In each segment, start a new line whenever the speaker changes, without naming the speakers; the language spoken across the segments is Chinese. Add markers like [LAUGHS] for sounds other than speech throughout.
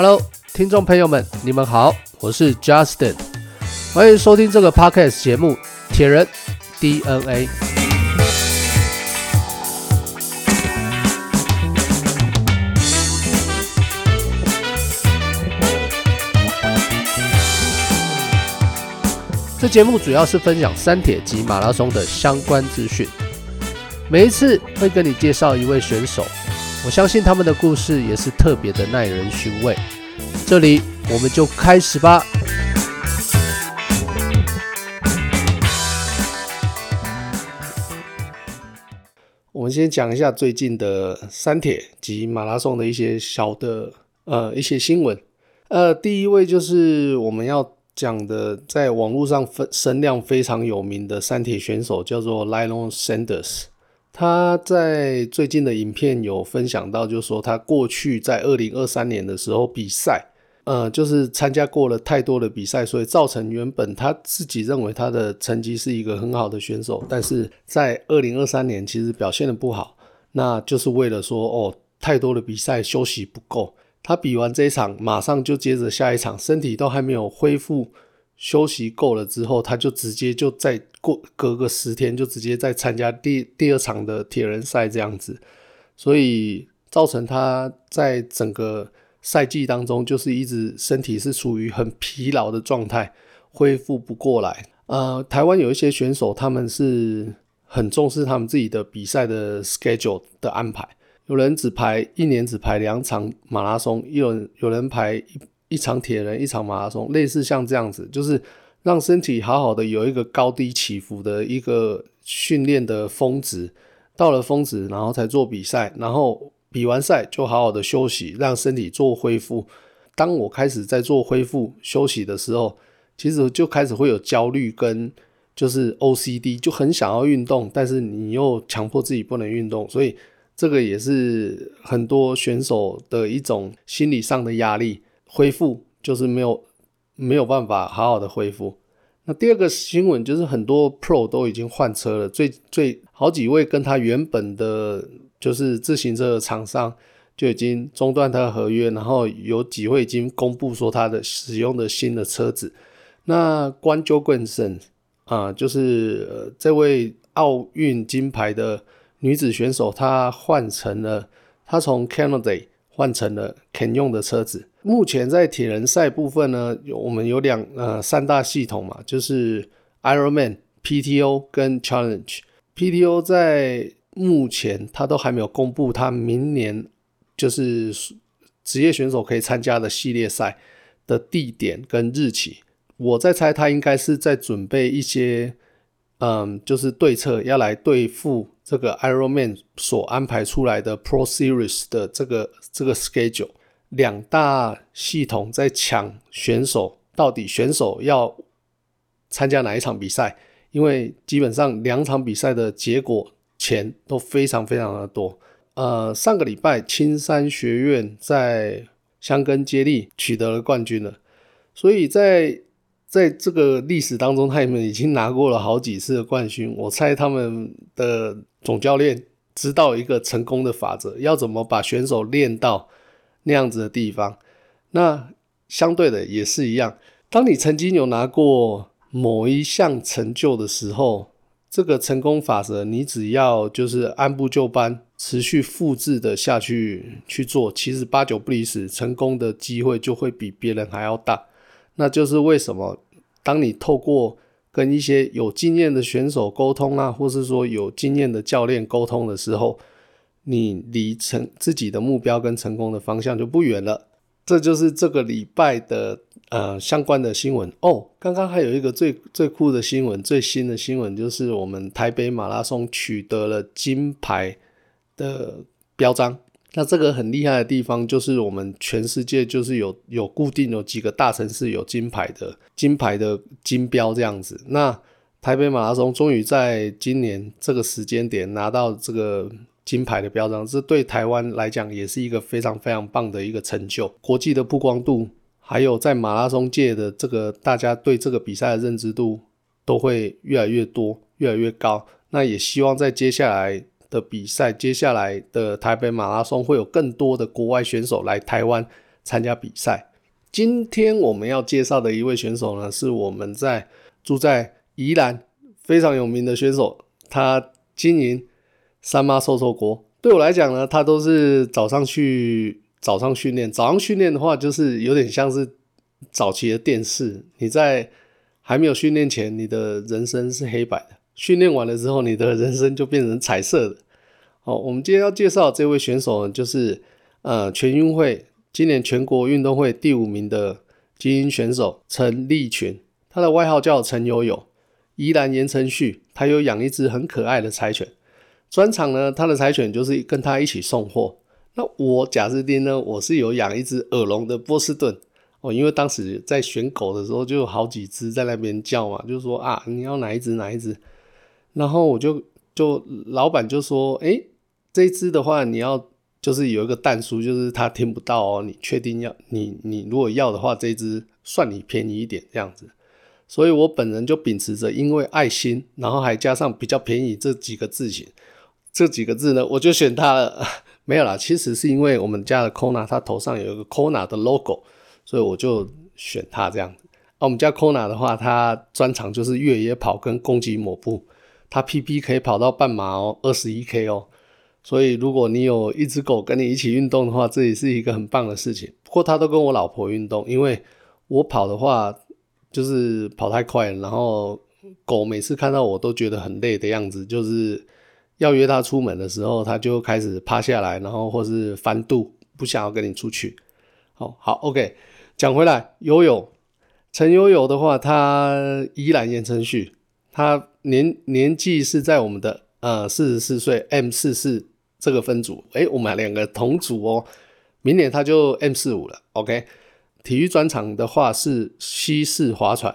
Hello，听众朋友们，你们好，我是 Justin，欢迎收听这个 Podcast 节目《铁人 DNA》。这节目主要是分享三铁及马拉松的相关资讯，每一次会跟你介绍一位选手。我相信他们的故事也是特别的耐人寻味。这里我们就开始吧。我们先讲一下最近的三铁及马拉松的一些小的呃一些新闻。呃，第一位就是我们要讲的，在网络上分声量非常有名的三铁选手，叫做 Lion Sanders。他在最近的影片有分享到，就是说他过去在二零二三年的时候比赛，呃，就是参加过了太多的比赛，所以造成原本他自己认为他的成绩是一个很好的选手，但是在二零二三年其实表现得不好，那就是为了说哦，太多的比赛休息不够，他比完这一场，马上就接着下一场，身体都还没有恢复。休息够了之后，他就直接就再过隔个十天，就直接再参加第第二场的铁人赛这样子，所以造成他在整个赛季当中，就是一直身体是处于很疲劳的状态，恢复不过来。呃，台湾有一些选手，他们是很重视他们自己的比赛的 schedule 的安排，有人只排一年只排两场马拉松，有人有人排一场铁人，一场马拉松，类似像这样子，就是让身体好好的有一个高低起伏的一个训练的峰值，到了峰值，然后才做比赛，然后比完赛就好好的休息，让身体做恢复。当我开始在做恢复休息的时候，其实就开始会有焦虑跟就是 OCD，就很想要运动，但是你又强迫自己不能运动，所以这个也是很多选手的一种心理上的压力。恢复就是没有没有办法好好的恢复。那第二个新闻就是很多 Pro 都已经换车了，最最好几位跟他原本的就是自行车的厂商就已经中断他的合约，然后有几位已经公布说他的使用的新的车子。那关 j o g e n s e n 啊，就是、呃、这位奥运金牌的女子选手，她换成了她从 Canada 换成了 Can 用的车子。目前在铁人赛部分呢，有我们有两呃三大系统嘛，就是 Ironman、PTO 跟 Challenge。PTO 在目前他都还没有公布他明年就是职业选手可以参加的系列赛的地点跟日期。我在猜他应该是在准备一些嗯，就是对策要来对付这个 Ironman 所安排出来的 Pro Series 的这个这个 schedule。两大系统在抢选手，到底选手要参加哪一场比赛？因为基本上两场比赛的结果钱都非常非常的多。呃，上个礼拜青山学院在箱根接力取得了冠军了，所以在在这个历史当中，他们已经拿过了好几次的冠军。我猜他们的总教练知道一个成功的法则，要怎么把选手练到。那样子的地方，那相对的也是一样。当你曾经有拿过某一项成就的时候，这个成功法则，你只要就是按部就班、持续复制的下去去做，其实八九不离十，成功的机会就会比别人还要大。那就是为什么，当你透过跟一些有经验的选手沟通啊，或是说有经验的教练沟通的时候，你离成自己的目标跟成功的方向就不远了，这就是这个礼拜的呃相关的新闻哦。刚刚还有一个最最酷的新闻，最新的新闻就是我们台北马拉松取得了金牌的标章。那这个很厉害的地方就是我们全世界就是有有固定有几个大城市有金牌的金牌的金标这样子。那台北马拉松终于在今年这个时间点拿到这个。金牌的标章，这对台湾来讲也是一个非常非常棒的一个成就。国际的曝光度，还有在马拉松界的这个大家对这个比赛的认知度，都会越来越多，越来越高。那也希望在接下来的比赛，接下来的台北马拉松会有更多的国外选手来台湾参加比赛。今天我们要介绍的一位选手呢，是我们在住在宜兰非常有名的选手，他经营三妈瘦瘦锅。对我来讲呢，他都是早上去早上训练。早上训练的话，就是有点像是早期的电视。你在还没有训练前，你的人生是黑白的；训练完了之后，你的人生就变成彩色的。好，我们今天要介绍这位选手，就是呃全运会今年全国运动会第五名的精英选手陈立群，他的外号叫陈友友，宜兰言承旭，他有养一只很可爱的柴犬。专场呢，他的柴犬就是跟他一起送货。那我贾斯汀呢，我是有养一只耳聋的波士顿哦，因为当时在选狗的时候就有好几只在那边叫嘛，就说啊，你要哪一只哪一只，然后我就就老板就说，诶，这只的话你要就是有一个但书，就是他听不到哦，你确定要你你如果要的话，这只算你便宜一点这样子。所以我本人就秉持着因为爱心，然后还加上比较便宜这几个字型。这几个字呢，我就选它了。没有啦，其实是因为我们家的 Kona 它头上有一个 Kona 的 logo，所以我就选它这样子。啊，我们家 Kona 的话，它专长就是越野跑跟攻击抹布，它 PP 可以跑到半马哦，二十一 K 哦。所以如果你有一只狗跟你一起运动的话，这也是一个很棒的事情。不过它都跟我老婆运动，因为我跑的话就是跑太快，然后狗每次看到我都觉得很累的样子，就是。要约他出门的时候，他就开始趴下来，然后或是翻肚，不想要跟你出去。好好，OK，讲回来，悠悠陈悠悠的话，他依然言承旭，他年年纪是在我们的呃四十四岁 M 四四这个分组，诶，我们两个同组哦，明年他就 M 四五了。OK，体育专场的话是西式划船。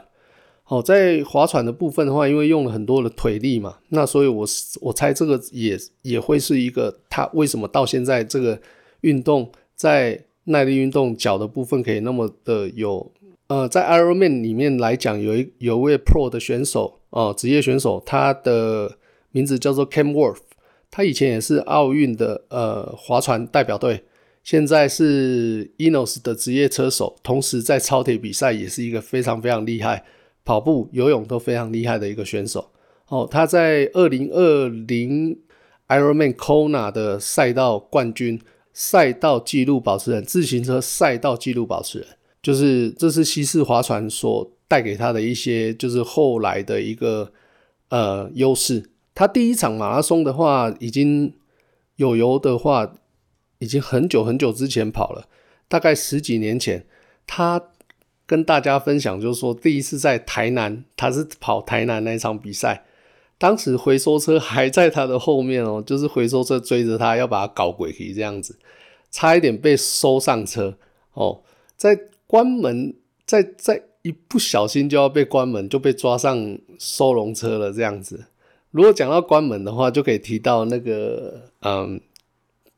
好，在划船的部分的话，因为用了很多的腿力嘛，那所以我我猜这个也也会是一个他为什么到现在这个运动在耐力运动脚的部分可以那么的有呃，在 Ironman 里面来讲，有一有位 Pro 的选手哦、职业选手，他的名字叫做 Cam Wurf，他以前也是奥运的呃划船代表队，现在是 Ineos 的职业车手，同时在超铁比赛也是一个非常非常厉害。跑步、游泳都非常厉害的一个选手哦，他在二零二零 Ironman Kona 的赛道冠军、赛道纪录保持人、自行车赛道纪录保持人，就是这是西式划船所带给他的一些，就是后来的一个呃优势。他第一场马拉松的话，已经有游的话，已经很久很久之前跑了，大概十几年前，他。跟大家分享，就是说第一次在台南，他是跑台南那一场比赛，当时回收车还在他的后面哦，[LAUGHS] 就是回收车追着他要把他搞鬼去这样子，差一点被收上车哦，在关门，在在一不小心就要被关门，就被抓上收容车了这样子。如果讲到关门的话，就可以提到那个嗯，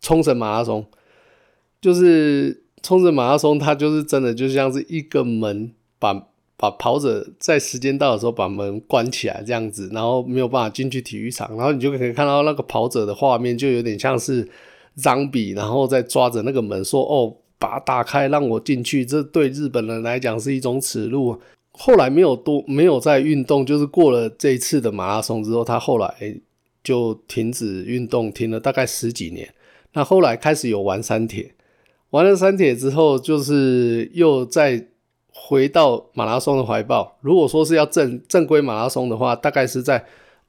冲绳马拉松，就是。冲着马拉松，它就是真的就像是一个门，把把跑者在时间到的时候把门关起来这样子，然后没有办法进去体育场，然后你就可以看到那个跑者的画面，就有点像是 zombie，然后再抓着那个门说：“哦，把打开，让我进去。”这对日本人来讲是一种耻辱。后来没有多没有在运动，就是过了这一次的马拉松之后，他后来就停止运动，停了大概十几年。那后来开始有玩山铁。完了三铁之后，就是又再回到马拉松的怀抱。如果说是要正正规马拉松的话，大概是在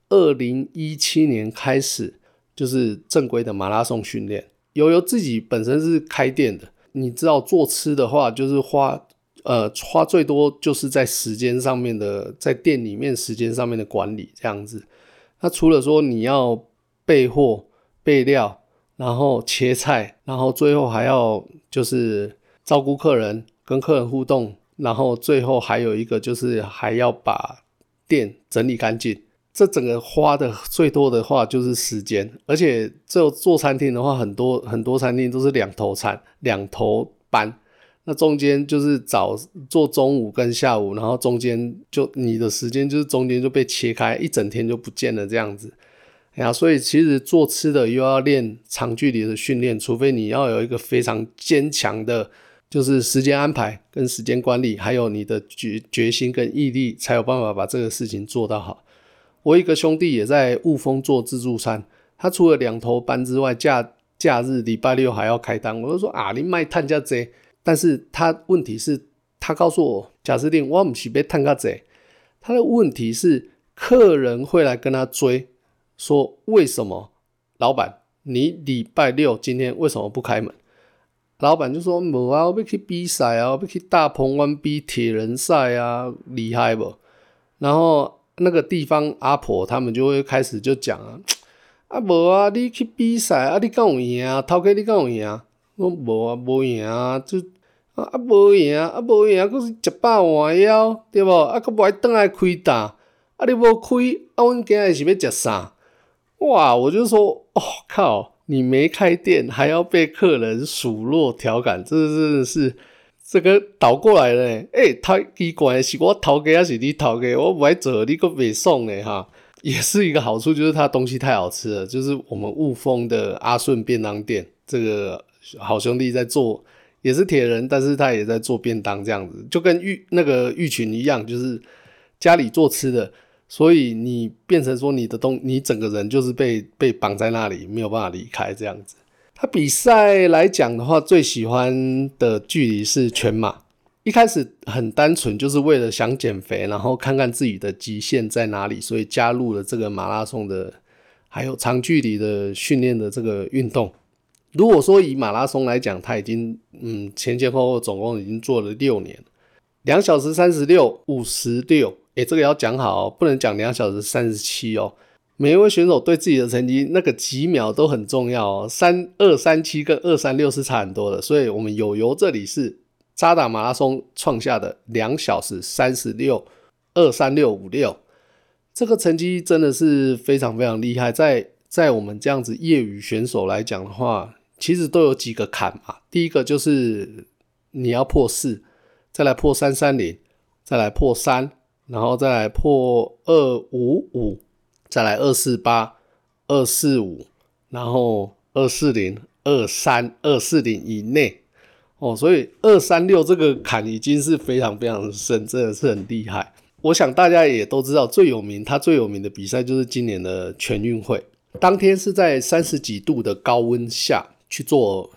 二零一七年开始，就是正规的马拉松训练。有有自己本身是开店的，你知道做吃的话，就是花呃花最多就是在时间上面的，在店里面时间上面的管理这样子。那除了说你要备货备料。然后切菜，然后最后还要就是照顾客人，跟客人互动，然后最后还有一个就是还要把店整理干净。这整个花的最多的话就是时间，而且这做餐厅的话，很多很多餐厅都是两头餐，两头班，那中间就是早做中午跟下午，然后中间就你的时间就是中间就被切开，一整天就不见了这样子。呀，所以其实做吃的又要练长距离的训练，除非你要有一个非常坚强的就是时间安排跟时间管理，还有你的决决心跟毅力，才有办法把这个事情做到好。我一个兄弟也在雾峰做自助餐，他除了两头班之外，假假日礼拜六还要开单。我就说啊，你卖探价贼，但是他问题是，他告诉我，贾斯汀，我唔是被探价贼。他的问题是，客人会来跟他追，说为什么老板你礼拜六今天为什么不开门？老板就说：“无啊，我要去比赛啊，我要去大鹏湾比铁人赛啊，厉害不？”然后那个地方阿婆他们就会开始就讲啊：“啊无啊，你去比赛啊，你敢有赢啊？头家你敢有赢？我无啊，无赢啊，就啊啊无赢啊，啊无赢啊，阁是一百万了，对不？啊，阁无爱转来开单，啊你无开，啊阮今日是要食啥？哇！我就说，哦靠！”你没开店，还要被客人数落调侃，这真的是这个倒过来了。哎、欸，他奇怪是我头家还是你头家？我不爱做，你个袂送呢哈。也是一个好处，就是他东西太好吃了。就是我们雾峰的阿顺便当店，这个好兄弟在做，也是铁人，但是他也在做便当这样子，就跟玉那个玉群一样，就是家里做吃的。所以你变成说你的东，你整个人就是被被绑在那里，没有办法离开这样子。他比赛来讲的话，最喜欢的距离是全马。一开始很单纯，就是为了想减肥，然后看看自己的极限在哪里，所以加入了这个马拉松的，还有长距离的训练的这个运动。如果说以马拉松来讲，他已经嗯前前后后总共已经做了六年，两小时三十六五十六。诶、这个要讲好，不能讲两小时三十七哦。每一位选手对自己的成绩那个几秒都很重要哦。三二三七跟二三六是差很多的，所以我们友友这里是渣打马拉松创下的两小时三十六二三六五六，这个成绩真的是非常非常厉害。在在我们这样子业余选手来讲的话，其实都有几个坎嘛。第一个就是你要破四，再来破三三零，再来破三。然后再来破二五五，再来二四八、二四五，然后二四零、二三、二四零以内哦，所以二三六这个坎已经是非常非常深，真的是很厉害。我想大家也都知道，最有名，他最有名的比赛就是今年的全运会，当天是在三十几度的高温下去做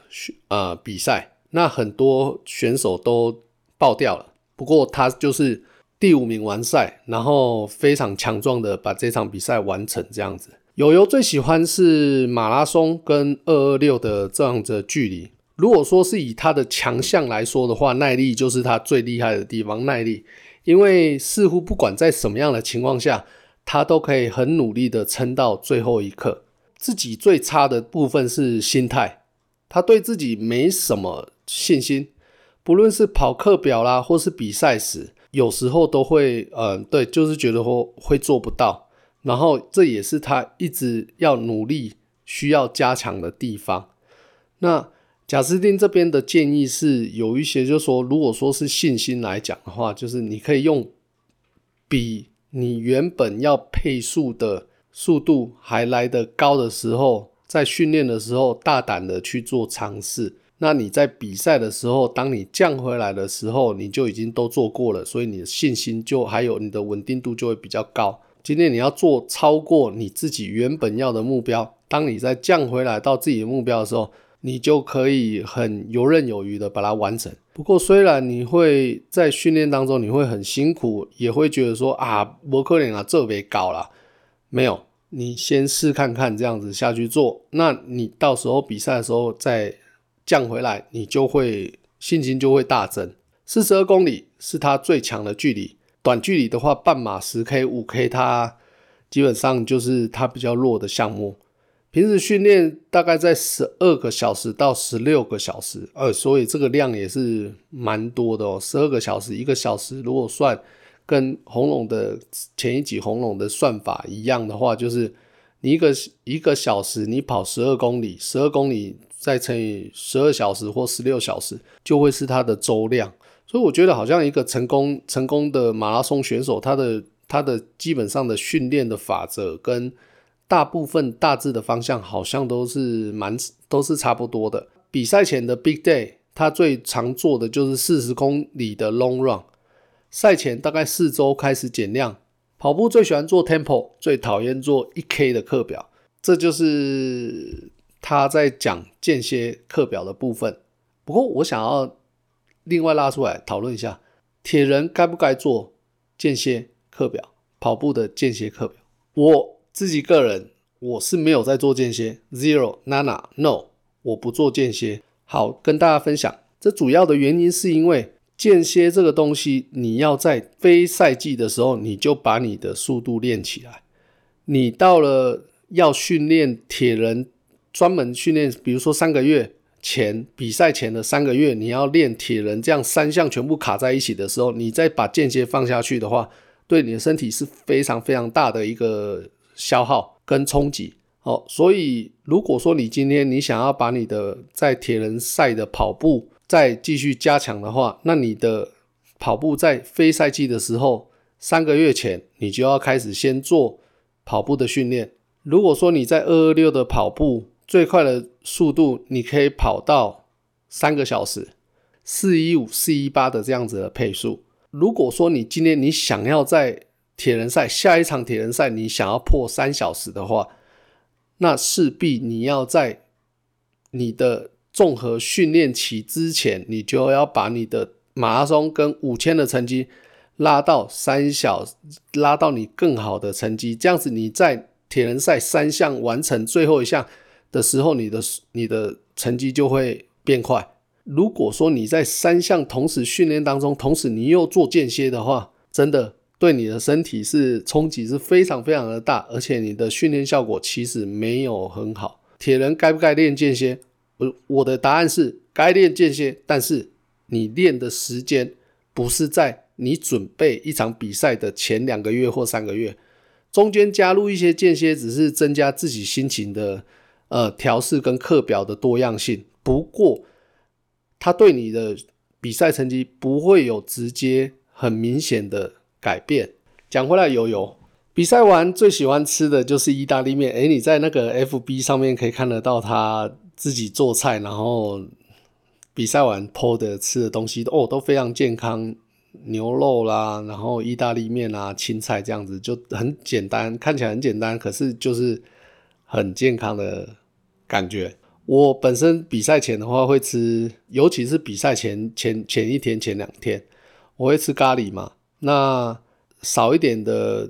呃比赛，那很多选手都爆掉了，不过他就是。第五名完赛，然后非常强壮的把这场比赛完成，这样子。友友最喜欢是马拉松跟二二六的这样的距离。如果说是以他的强项来说的话，耐力就是他最厉害的地方。耐力，因为似乎不管在什么样的情况下，他都可以很努力的撑到最后一刻。自己最差的部分是心态，他对自己没什么信心，不论是跑课表啦，或是比赛时。有时候都会，嗯，对，就是觉得会会做不到，然后这也是他一直要努力需要加强的地方。那贾斯汀这边的建议是有一些，就是说，如果说是信心来讲的话，就是你可以用比你原本要配速的速度还来得高的时候，在训练的时候大胆的去做尝试。那你在比赛的时候，当你降回来的时候，你就已经都做过了，所以你的信心就还有你的稳定度就会比较高。今天你要做超过你自己原本要的目标，当你在降回来到自己的目标的时候，你就可以很游刃有余的把它完成。不过虽然你会在训练当中你会很辛苦，也会觉得说啊，我可怜啊这边高了，没有，你先试看看这样子下去做，那你到时候比赛的时候再。降回来，你就会信心就会大增。四十二公里是他最强的距离，短距离的话，半马十 K、五 K，它基本上就是它比较弱的项目。平时训练大概在十二个小时到十六个小时，呃，所以这个量也是蛮多的哦。十二个小时，一个小时，如果算跟红龙的前一集红龙的算法一样的话，就是你一个一个小时你跑十二公里，十二公里。再乘以十二小时或十六小时，就会是它的周量。所以我觉得，好像一个成功成功的马拉松选手，他的他的基本上的训练的法则跟大部分大致的方向，好像都是蛮都是差不多的。比赛前的 big day，他最常做的就是四十公里的 long run。赛前大概四周开始减量，跑步最喜欢做 tempo，最讨厌做一 K 的课表。这就是他在讲间歇课表的部分。不过我想要另外拉出来讨论一下，铁人该不该做间歇课表？跑步的间歇课表，我自己个人我是没有在做间歇，zero nana no，我不做间歇。好，跟大家分享，这主要的原因是因为。间歇这个东西，你要在非赛季的时候，你就把你的速度练起来。你到了要训练铁人，专门训练，比如说三个月前比赛前的三个月，你要练铁人，这样三项全部卡在一起的时候，你再把间歇放下去的话，对你的身体是非常非常大的一个消耗跟冲击。哦，所以如果说你今天你想要把你的在铁人赛的跑步，再继续加强的话，那你的跑步在非赛季的时候，三个月前你就要开始先做跑步的训练。如果说你在二二六的跑步最快的速度，你可以跑到三个小时，四一五、四一八的这样子的配速。如果说你今天你想要在铁人赛下一场铁人赛，你想要破三小时的话，那势必你要在你的综合训练期之前，你就要把你的马拉松跟五千的成绩拉到三小，拉到你更好的成绩。这样子你在铁人赛三项完成最后一项的时候，你的你的成绩就会变快。如果说你在三项同时训练当中，同时你又做间歇的话，真的对你的身体是冲击是非常非常的大，而且你的训练效果其实没有很好。铁人该不该练间歇？我我的答案是该练间歇，但是你练的时间不是在你准备一场比赛的前两个月或三个月，中间加入一些间歇，只是增加自己心情的呃调试跟课表的多样性。不过，它对你的比赛成绩不会有直接很明显的改变。讲回来，油油比赛完最喜欢吃的就是意大利面。诶，你在那个 FB 上面可以看得到他。自己做菜，然后比赛完 po 的吃的东西哦都非常健康，牛肉啦，然后意大利面啊，青菜这样子就很简单，看起来很简单，可是就是很健康的感觉。我本身比赛前的话会吃，尤其是比赛前前前一天前两天，我会吃咖喱嘛，那少一点的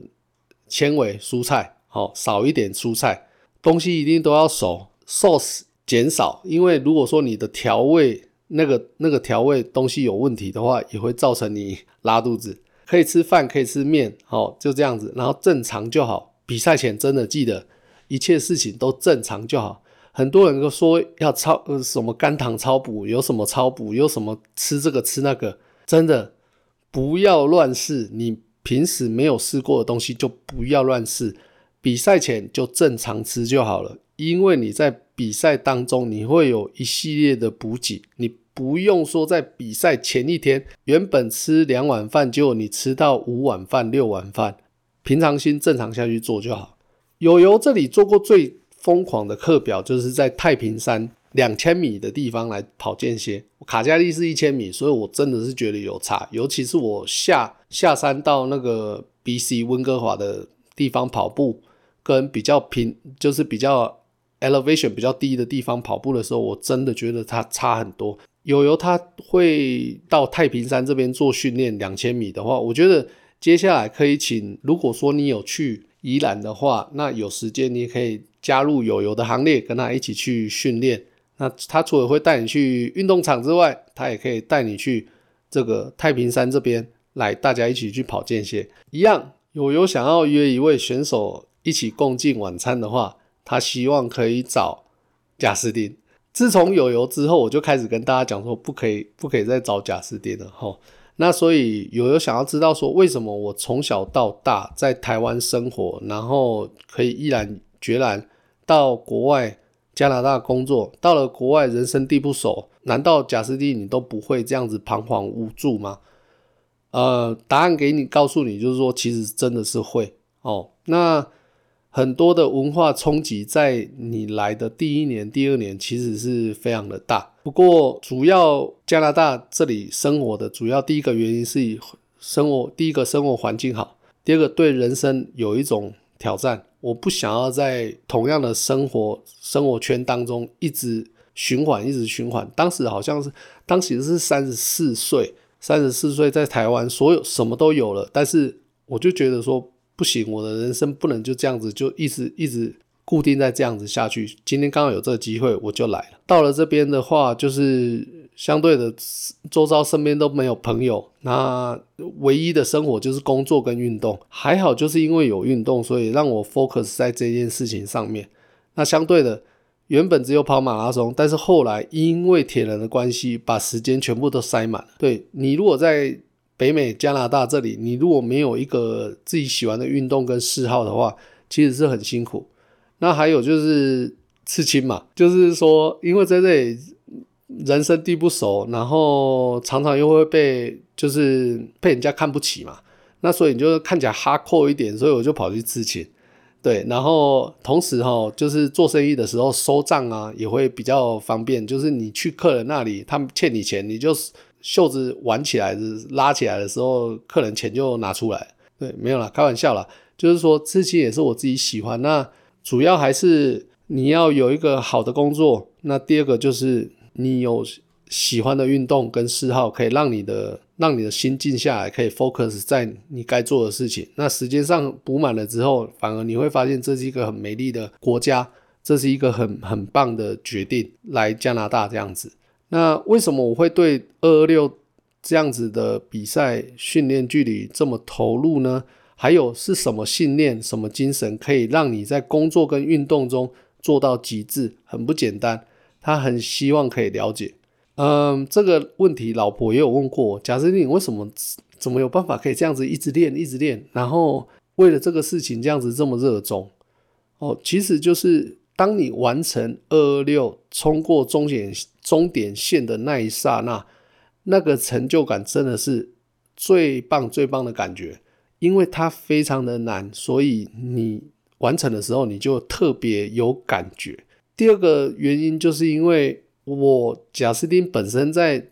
纤维蔬菜，好，少一点蔬菜，东西一定都要熟寿司。减少，因为如果说你的调味那个那个调味东西有问题的话，也会造成你拉肚子。可以吃饭，可以吃面，好，就这样子，然后正常就好。比赛前真的记得一切事情都正常就好。很多人都说要超呃什么肝糖超补，有什么超补，有什么吃这个吃那个，真的不要乱试。你平时没有试过的东西就不要乱试。比赛前就正常吃就好了，因为你在比赛当中你会有一系列的补给，你不用说在比赛前一天原本吃两碗饭，结果你吃到五碗饭、六碗饭，平常心正常下去做就好。油油这里做过最疯狂的课表，就是在太平山两千米的地方来跑间歇，卡加利是一千米，所以我真的是觉得有差，尤其是我下下山到那个 BC 温哥华的地方跑步。跟比较平，就是比较 elevation 比较低的地方跑步的时候，我真的觉得它差很多。友友他会到太平山这边做训练，两千米的话，我觉得接下来可以请，如果说你有去宜兰的话，那有时间你也可以加入友友的行列，跟他一起去训练。那他除了会带你去运动场之外，他也可以带你去这个太平山这边来，大家一起去跑间歇。一样，友友想要约一位选手。一起共进晚餐的话，他希望可以找贾斯汀。自从有油之后，我就开始跟大家讲说，不可以，不可以再找贾斯汀了。吼，那所以有油想要知道说，为什么我从小到大在台湾生活，然后可以毅然决然到国外加拿大工作，到了国外人生地不熟，难道贾斯汀你都不会这样子彷徨无助吗？呃，答案给你，告诉你，就是说，其实真的是会哦。那很多的文化冲击在你来的第一年、第二年其实是非常的大。不过，主要加拿大这里生活的主要第一个原因是以生活第一个生活环境好，第二个对人生有一种挑战。我不想要在同样的生活生活圈当中一直循环，一直循环。当时好像是当时是三十四岁，三十四岁在台湾，所有什么都有了，但是我就觉得说。不行，我的人生不能就这样子，就一直一直固定在这样子下去。今天刚好有这个机会，我就来了。到了这边的话，就是相对的，周遭身边都没有朋友，那唯一的生活就是工作跟运动。还好，就是因为有运动，所以让我 focus 在这件事情上面。那相对的，原本只有跑马拉松，但是后来因为铁人的关系，把时间全部都塞满了。对，你如果在。北美加拿大这里，你如果没有一个自己喜欢的运动跟嗜好的话，其实是很辛苦。那还有就是刺青嘛，就是说，因为在这里人生地不熟，然后常常又会被就是被人家看不起嘛，那所以你就看起来哈扣一点，所以我就跑去刺青。对，然后同时哈，就是做生意的时候收账啊，也会比较方便。就是你去客人那里，他们欠你钱，你就。袖子挽起来的拉起来的时候，客人钱就拿出来。对，没有啦，开玩笑啦。就是说，刺青也是我自己喜欢。那主要还是你要有一个好的工作。那第二个就是你有喜欢的运动跟嗜好，可以让你的让你的心静下来，可以 focus 在你该做的事情。那时间上补满了之后，反而你会发现这是一个很美丽的国家，这是一个很很棒的决定，来加拿大这样子。那为什么我会对二二六这样子的比赛训练距离这么投入呢？还有是什么信念、什么精神可以让你在工作跟运动中做到极致？很不简单，他很希望可以了解。嗯，这个问题老婆也有问过我，贾斯汀，你为什么怎么有办法可以这样子一直练、一直练？然后为了这个事情这样子这么热衷？哦，其实就是。当你完成二二六冲过终点终点线的那一刹那，那个成就感真的是最棒最棒的感觉，因为它非常的难，所以你完成的时候你就特别有感觉。第二个原因就是因为我贾斯汀本身在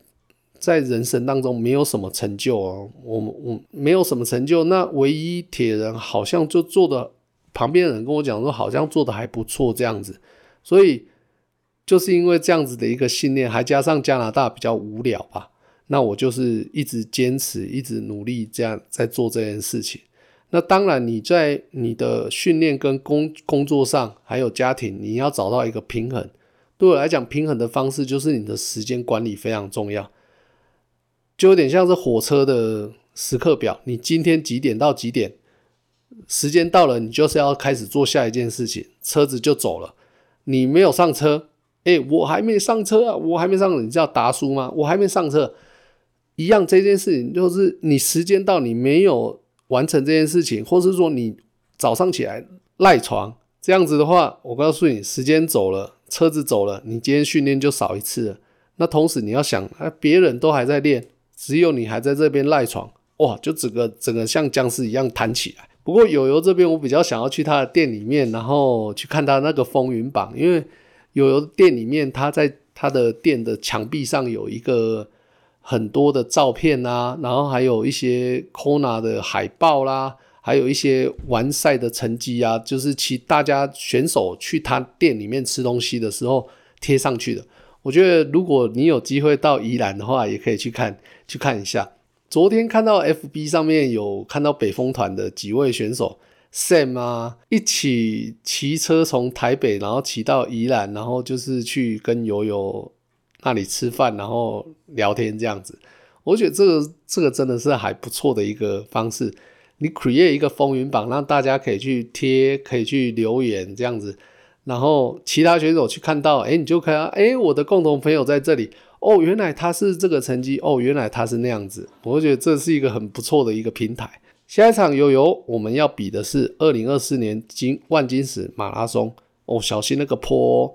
在人生当中没有什么成就哦，我我没有什么成就，那唯一铁人好像就做的。旁边的人跟我讲说，好像做的还不错这样子，所以就是因为这样子的一个信念，还加上加拿大比较无聊吧，那我就是一直坚持，一直努力这样在做这件事情。那当然，你在你的训练跟工工作上，还有家庭，你要找到一个平衡。对我来讲，平衡的方式就是你的时间管理非常重要，就有点像是火车的时刻表，你今天几点到几点？时间到了，你就是要开始做下一件事情，车子就走了。你没有上车，诶，我还没上车啊，我还没上，你叫达叔吗？我还没上车，一样这件事情就是你时间到，你没有完成这件事情，或是说你早上起来赖床，这样子的话，我告诉你，时间走了，车子走了，你今天训练就少一次了。那同时你要想，啊，别人都还在练，只有你还在这边赖床，哇，就整个整个像僵尸一样弹起来。不过友友这边，我比较想要去他的店里面，然后去看他那个风云榜，因为友友店里面，他在他的店的墙壁上有一个很多的照片啊，然后还有一些 Kona 的海报啦，还有一些完赛的成绩啊，就是其大家选手去他店里面吃东西的时候贴上去的。我觉得如果你有机会到宜兰的话，也可以去看去看一下。昨天看到 FB 上面有看到北风团的几位选手 Sam 啊，一起骑车从台北，然后骑到宜兰，然后就是去跟友友那里吃饭，然后聊天这样子。我觉得这个这个真的是还不错的一个方式。你 create 一个风云榜，让大家可以去贴，可以去留言这样子，然后其他选手去看到，哎，你就可以啊，哎，我的共同朋友在这里。哦，原来他是这个成绩。哦，原来他是那样子。我觉得这是一个很不错的一个平台。下一场游游我们要比的是二零二四年金万金石马拉松。哦，小心那个坡哦。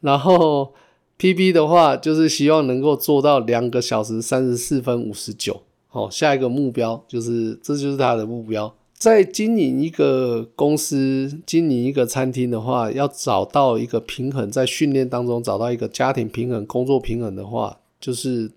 然后 [LAUGHS] PB 的话，就是希望能够做到两个小时三十四分五十九。好，下一个目标就是，这就是他的目标，在经营一个公司、经营一个餐厅的话，要找到一个平衡，在训练当中找到一个家庭平衡、工作平衡的话，就是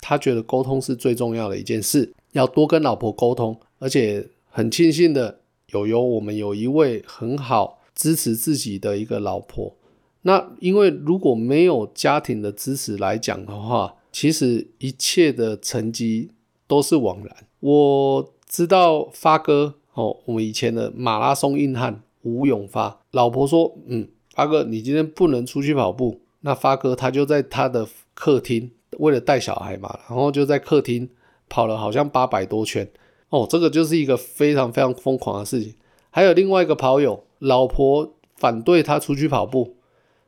他觉得沟通是最重要的一件事，要多跟老婆沟通。而且很庆幸的，有有我们有一位很好支持自己的一个老婆。那因为如果没有家庭的支持来讲的话，其实一切的成绩都是枉然。我知道发哥。哦，我们以前的马拉松硬汉吴永发，老婆说：“嗯，发哥，你今天不能出去跑步。”那发哥他就在他的客厅，为了带小孩嘛，然后就在客厅跑了好像八百多圈。哦，这个就是一个非常非常疯狂的事情。还有另外一个跑友，老婆反对他出去跑步，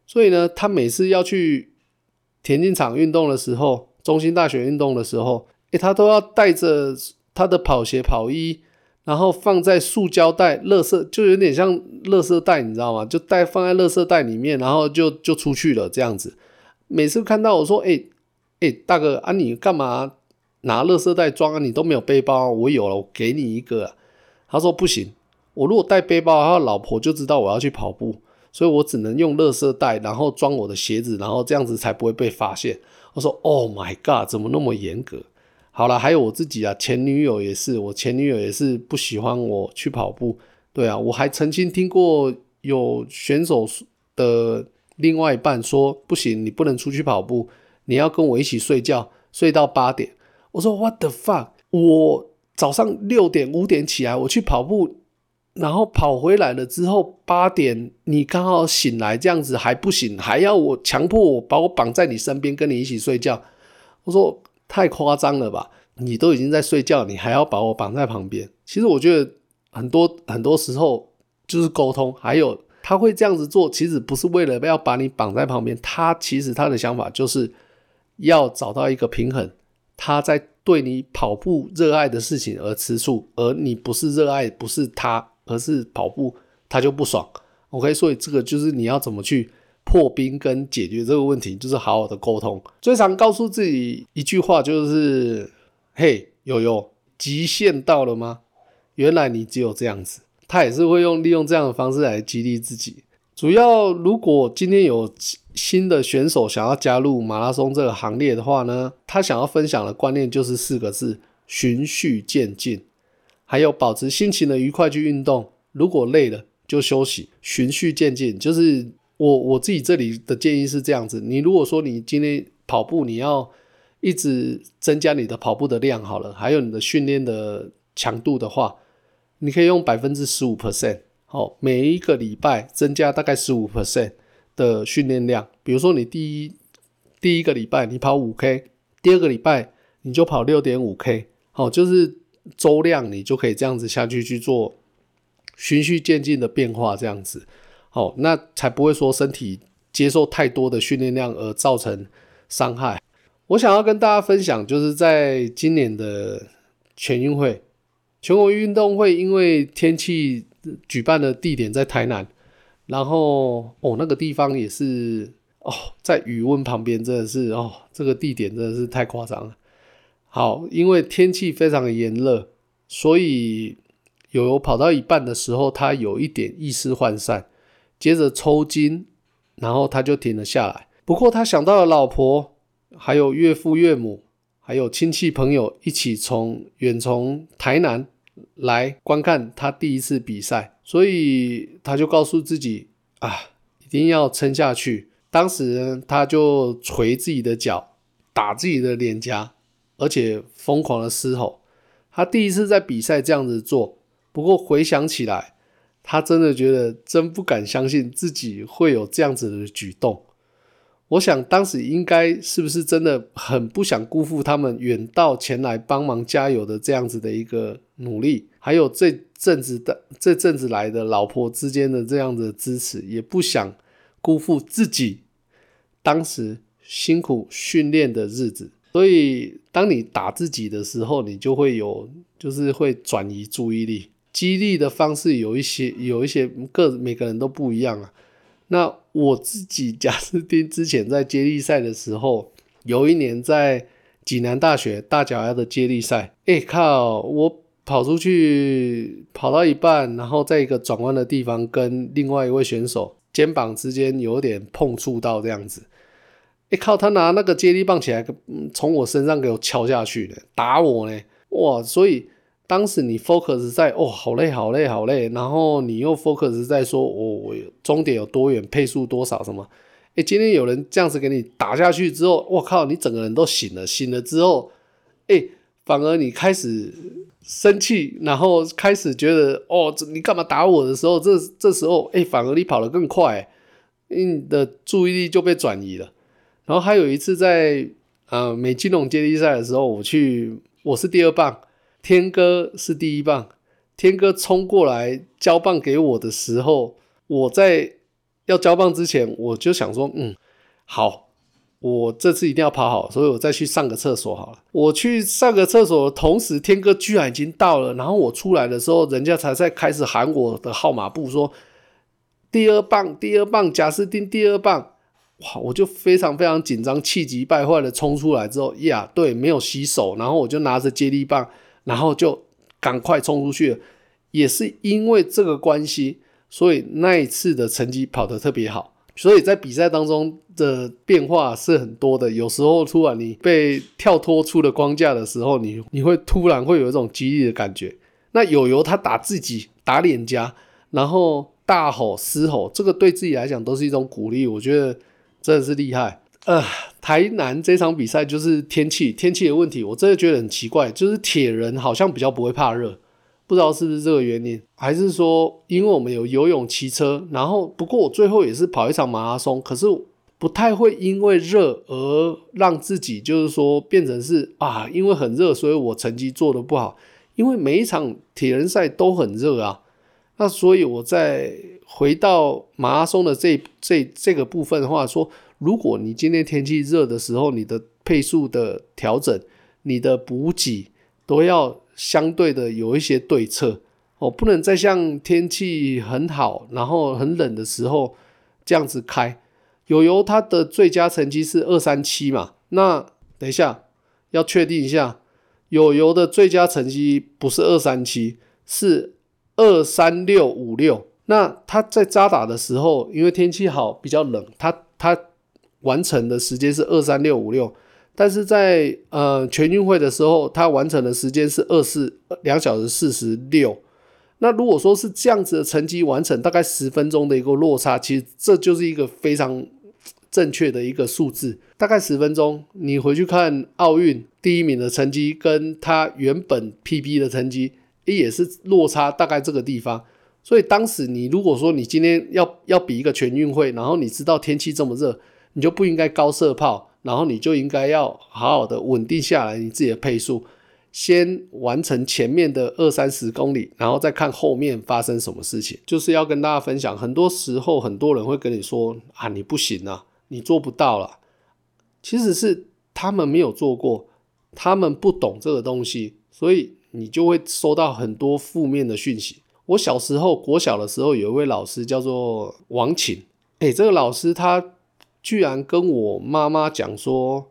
所以呢，他每次要去田径场运动的时候，中心大学运动的时候，诶，他都要带着他的跑鞋、跑衣。然后放在塑胶袋、垃圾，就有点像垃圾袋，你知道吗？就带放在垃圾袋里面，然后就就出去了这样子。每次看到我说：“哎哎，大哥啊，你干嘛拿垃圾袋装啊？你都没有背包，我有了，我给你一个。”他说：“不行，我如果带背包，他老婆就知道我要去跑步，所以我只能用垃圾袋，然后装我的鞋子，然后这样子才不会被发现。”我说：“Oh my god，怎么那么严格？”好了，还有我自己啊，前女友也是，我前女友也是不喜欢我去跑步。对啊，我还曾经听过有选手的另外一半说，不行，你不能出去跑步，你要跟我一起睡觉，睡到八点。我说 What the fuck？我早上六点五点起来，我去跑步，然后跑回来了之后八点你刚好醒来，这样子还不行，还要我强迫我把我绑在你身边跟你一起睡觉。我说。太夸张了吧！你都已经在睡觉，你还要把我绑在旁边。其实我觉得很多很多时候就是沟通，还有他会这样子做，其实不是为了要把你绑在旁边，他其实他的想法就是要找到一个平衡。他在对你跑步热爱的事情而吃醋，而你不是热爱，不是他，而是跑步，他就不爽。OK，所以这个就是你要怎么去。破冰跟解决这个问题，就是好好的沟通。最常告诉自己一句话就是：“嘿，悠悠，极限到了吗？原来你只有这样子。”他也是会用利用这样的方式来激励自己。主要如果今天有新的选手想要加入马拉松这个行列的话呢，他想要分享的观念就是四个字：循序渐进，还有保持心情的愉快去运动。如果累了就休息，循序渐进就是。我我自己这里的建议是这样子：你如果说你今天跑步，你要一直增加你的跑步的量好了，还有你的训练的强度的话，你可以用百分之十五 percent，好，每一个礼拜增加大概十五 percent 的训练量。比如说你第一第一个礼拜你跑五 K，第二个礼拜你就跑六点五 K，好，就是周量你就可以这样子下去去做循序渐进的变化，这样子。好，那才不会说身体接受太多的训练量而造成伤害。我想要跟大家分享，就是在今年的全运会，全国运动会，因为天气举办的地点在台南，然后哦，那个地方也是哦，在雨温旁边，真的是哦，这个地点真的是太夸张了。好，因为天气非常的炎热，所以有有跑到一半的时候，他有一点意识涣散。接着抽筋，然后他就停了下来。不过他想到了老婆，还有岳父岳母，还有亲戚朋友一起从远从台南来观看他第一次比赛，所以他就告诉自己啊，一定要撑下去。当时，他就捶自己的脚，打自己的脸颊，而且疯狂的嘶吼。他第一次在比赛这样子做，不过回想起来。他真的觉得真不敢相信自己会有这样子的举动。我想当时应该是不是真的很不想辜负他们远道前来帮忙加油的这样子的一个努力，还有这阵子的这阵子来的老婆之间的这样的支持，也不想辜负自己当时辛苦训练的日子。所以当你打自己的时候，你就会有就是会转移注意力。激励的方式有一些，有一些个每个人都不一样啊。那我自己贾斯汀之前在接力赛的时候，有一年在济南大学大脚丫的接力赛，哎靠，我跑出去，跑到一半，然后在一个转弯的地方跟另外一位选手肩膀之间有点碰触到这样子。哎靠！他拿那个接力棒起来，从我身上给我敲下去的，打我呢！哇！所以当时你 focus 在哦，好累，好累，好累，然后你又 focus 在说，我我终点有多远，配速多少什么？哎，今天有人这样子给你打下去之后，我靠！你整个人都醒了，醒了之后，哎，反而你开始生气，然后开始觉得哦，你干嘛打我的时候，这这时候，哎，反而你跑得更快，你的注意力就被转移了。然后还有一次在呃美津浓接力赛的时候，我去我是第二棒，天哥是第一棒。天哥冲过来交棒给我的时候，我在要交棒之前，我就想说，嗯，好，我这次一定要跑好，所以我再去上个厕所好了。我去上个厕所的同时，天哥居然已经到了。然后我出来的时候，人家才在开始喊我的号码布，说第二棒，第二棒，贾斯汀第二棒。哇！我就非常非常紧张，气急败坏的冲出来之后，呀，对，没有洗手，然后我就拿着接力棒，然后就赶快冲出去。也是因为这个关系，所以那一次的成绩跑得特别好。所以在比赛当中的变化是很多的。有时候突然你被跳脱出了框架的时候，你你会突然会有一种激励的感觉。那有由他打自己打脸颊，然后大吼嘶吼，这个对自己来讲都是一种鼓励。我觉得。真的是厉害，呃，台南这场比赛就是天气，天气的问题，我真的觉得很奇怪，就是铁人好像比较不会怕热，不知道是不是这个原因，还是说因为我们有游泳、骑车，然后不过我最后也是跑一场马拉松，可是不太会因为热而让自己就是说变成是啊，因为很热，所以我成绩做得不好，因为每一场铁人赛都很热啊，那所以我在。回到马拉松的这这这个部分的话，说如果你今天天气热的时候，你的配速的调整、你的补给都要相对的有一些对策哦，不能再像天气很好，然后很冷的时候这样子开。有油他的最佳成绩是二三七嘛？那等一下要确定一下，有油的最佳成绩不是二三七，是二三六五六。那他在渣打的时候，因为天气好，比较冷，他他完成的时间是二三六五六，但是在呃全运会的时候，他完成的时间是二四两小时四十六。那如果说是这样子的成绩完成，大概十分钟的一个落差，其实这就是一个非常正确的一个数字，大概十分钟。你回去看奥运第一名的成绩，跟他原本 PB 的成绩，也是落差大概这个地方。所以当时你如果说你今天要要比一个全运会，然后你知道天气这么热，你就不应该高射炮，然后你就应该要好好的稳定下来你自己的配速，先完成前面的二三十公里，然后再看后面发生什么事情。就是要跟大家分享，很多时候很多人会跟你说啊，你不行啊，你做不到了。其实是他们没有做过，他们不懂这个东西，所以你就会收到很多负面的讯息。我小时候，国小的时候，有一位老师叫做王琴。哎，这个老师他居然跟我妈妈讲说：“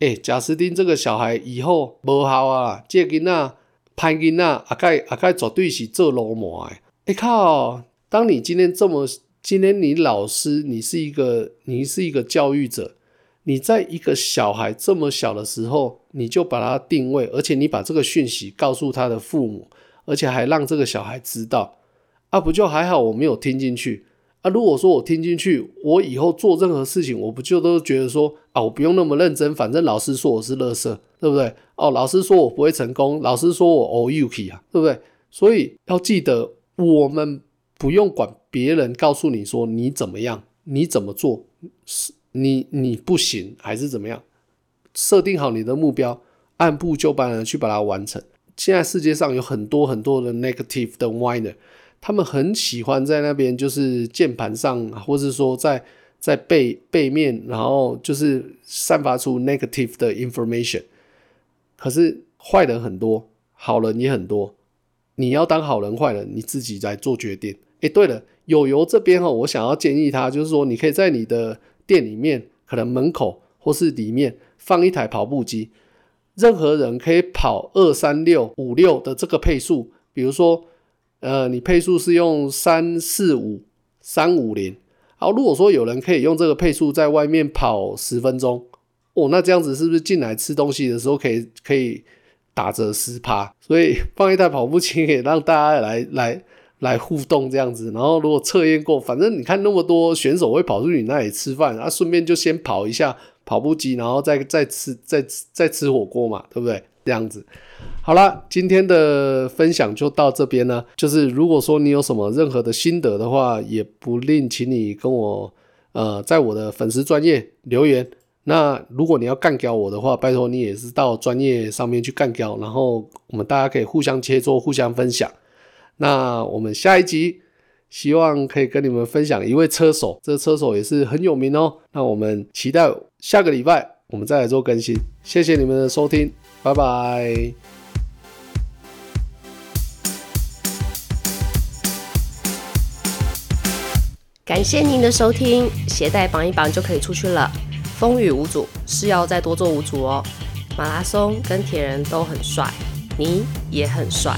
哎，贾斯汀这个小孩以后不好啊，这囡仔潘囡仔，阿该阿该绝对是做流氓的。”哎靠！当你今天这么，今天你老师，你是一个，你是一个教育者，你在一个小孩这么小的时候，你就把他定位，而且你把这个讯息告诉他的父母。而且还让这个小孩知道，啊，不就还好？我没有听进去啊。如果说我听进去，我以后做任何事情，我不就都觉得说啊，我不用那么认真，反正老师说我是垃圾，对不对？哦，老师说我不会成功，老师说我欧 UK 啊，对不对？所以要记得，我们不用管别人告诉你说你怎么样，你怎么做，是你你不行还是怎么样？设定好你的目标，按部就班的去把它完成。现在世界上有很多很多的 negative 的 whiner，他们很喜欢在那边就是键盘上，或是说在在背背面，然后就是散发出 negative 的 information。可是坏人很多，好人也很多。你要当好人坏人，你自己来做决定。诶，对了，有油这边哈，我想要建议他，就是说你可以在你的店里面，可能门口或是里面放一台跑步机。任何人可以跑二三六五六的这个配速，比如说，呃，你配速是用三四五三五零，好，如果说有人可以用这个配速在外面跑十分钟，哦，那这样子是不是进来吃东西的时候可以可以打折十趴？所以放一台跑步机也让大家来来来互动这样子，然后如果测验过，反正你看那么多选手会跑去你那里吃饭，啊，顺便就先跑一下。跑步机，然后再再吃再再吃火锅嘛，对不对？这样子，好了，今天的分享就到这边呢。就是如果说你有什么任何的心得的话，也不吝请你跟我呃，在我的粉丝专业留言。那如果你要干掉我的话，拜托你也是到专业上面去干掉，然后我们大家可以互相切磋，互相分享。那我们下一集。希望可以跟你们分享一位车手，这车手也是很有名哦。那我们期待下个礼拜我们再来做更新。谢谢你们的收听，拜拜。
感谢您的收听，鞋带绑一绑就可以出去了。风雨无阻是要再多做五组哦。马拉松跟铁人都很帅，你也很帅。